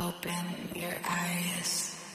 Open your eyes.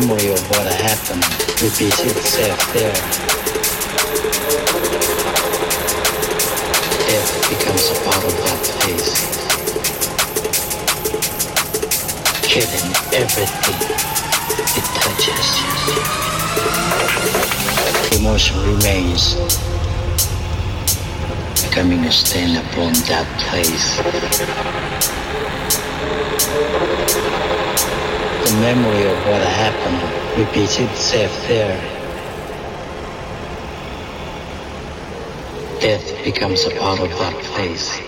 Memory of what happened repeats itself there. Death becomes a part of that place. Killing everything it touches. Emotion remains, becoming a stain upon that place. The memory of what happened repeats itself there. Death becomes a part of that place.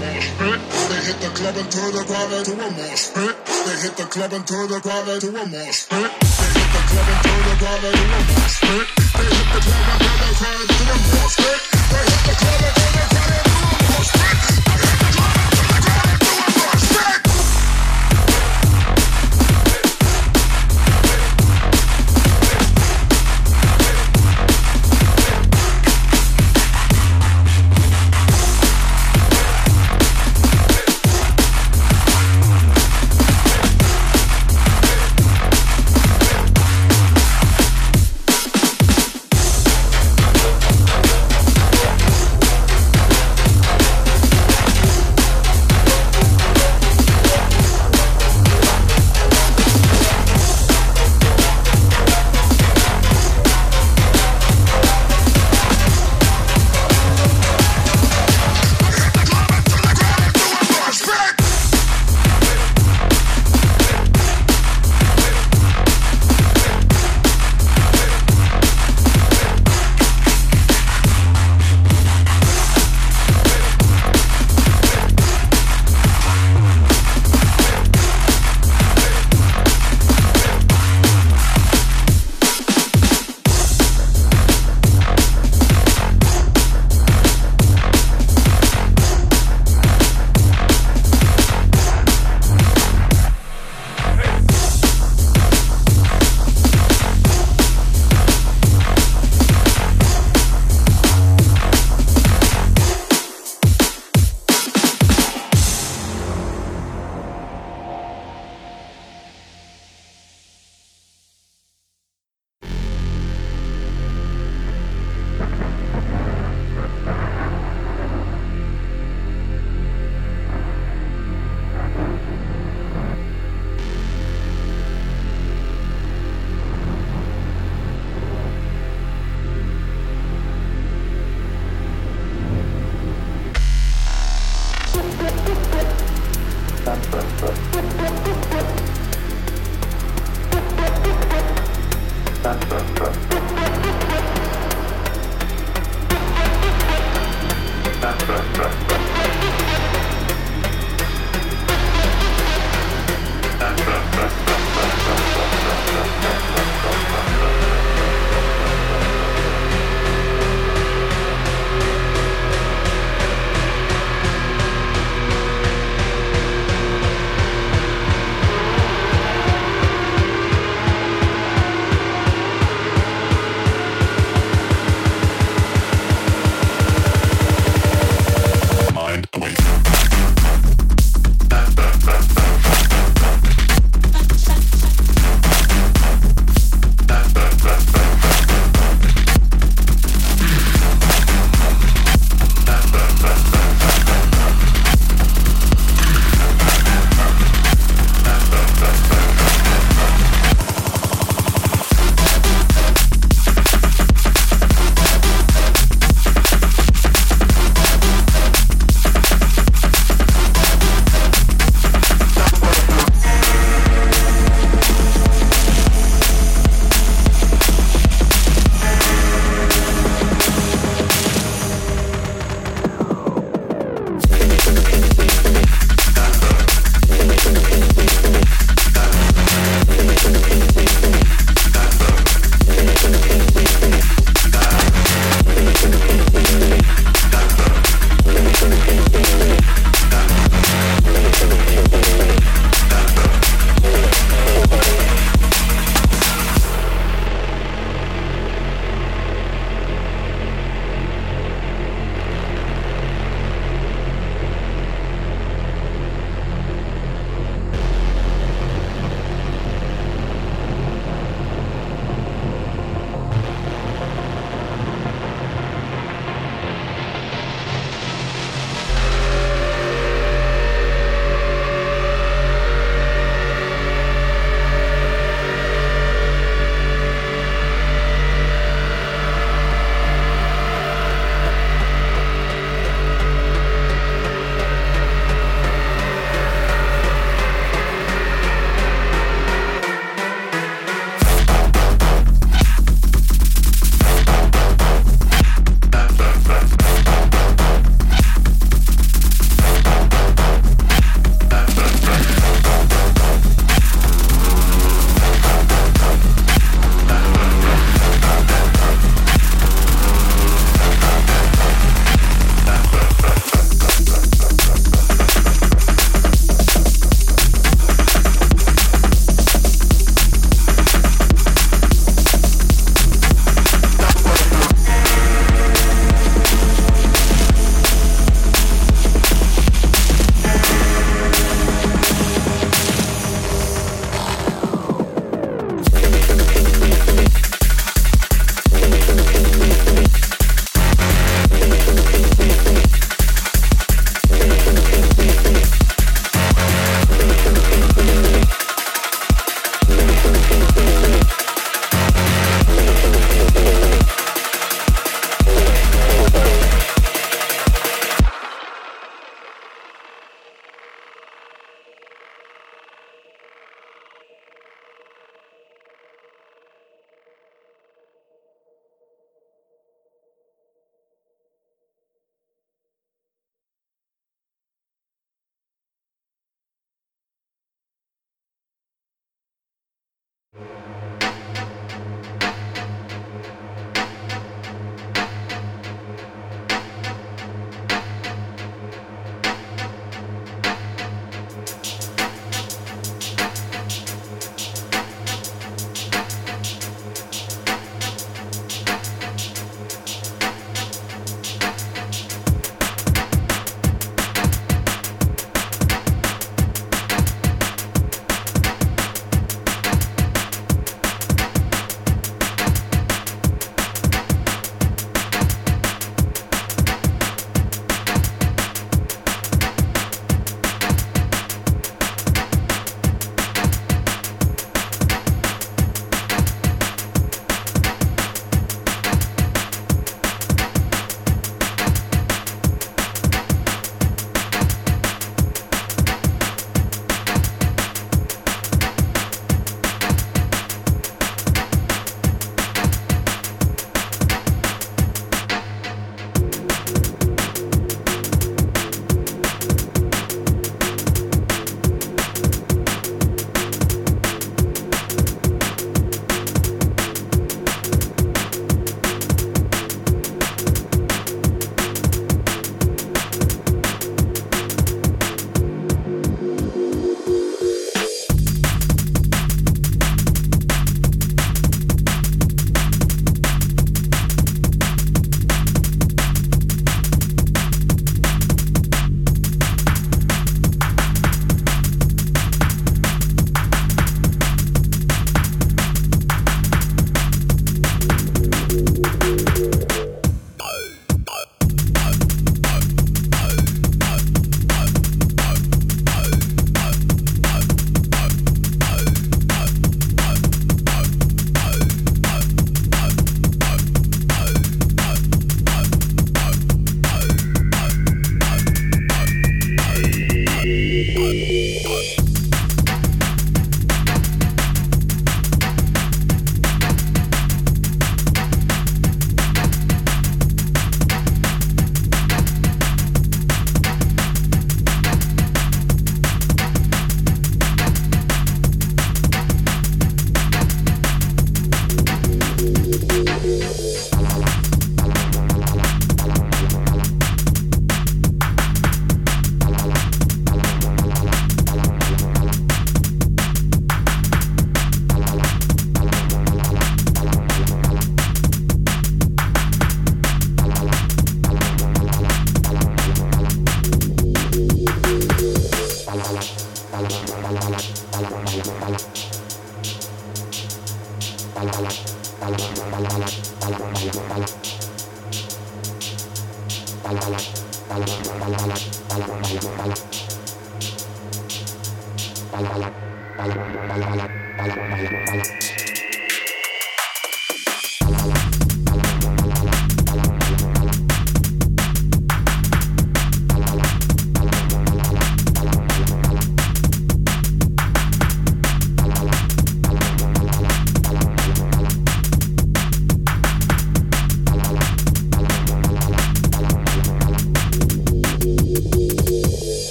mosh pit. They hit the club and turn the ground into a mosh pit. They hit the club and turn the ground into a mosh pit. They hit the club and turn the ground into a mosh pit. They hit the club and turn the ground into a mosh pit. They hit the club and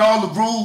all the rules.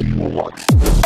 I'm keeping you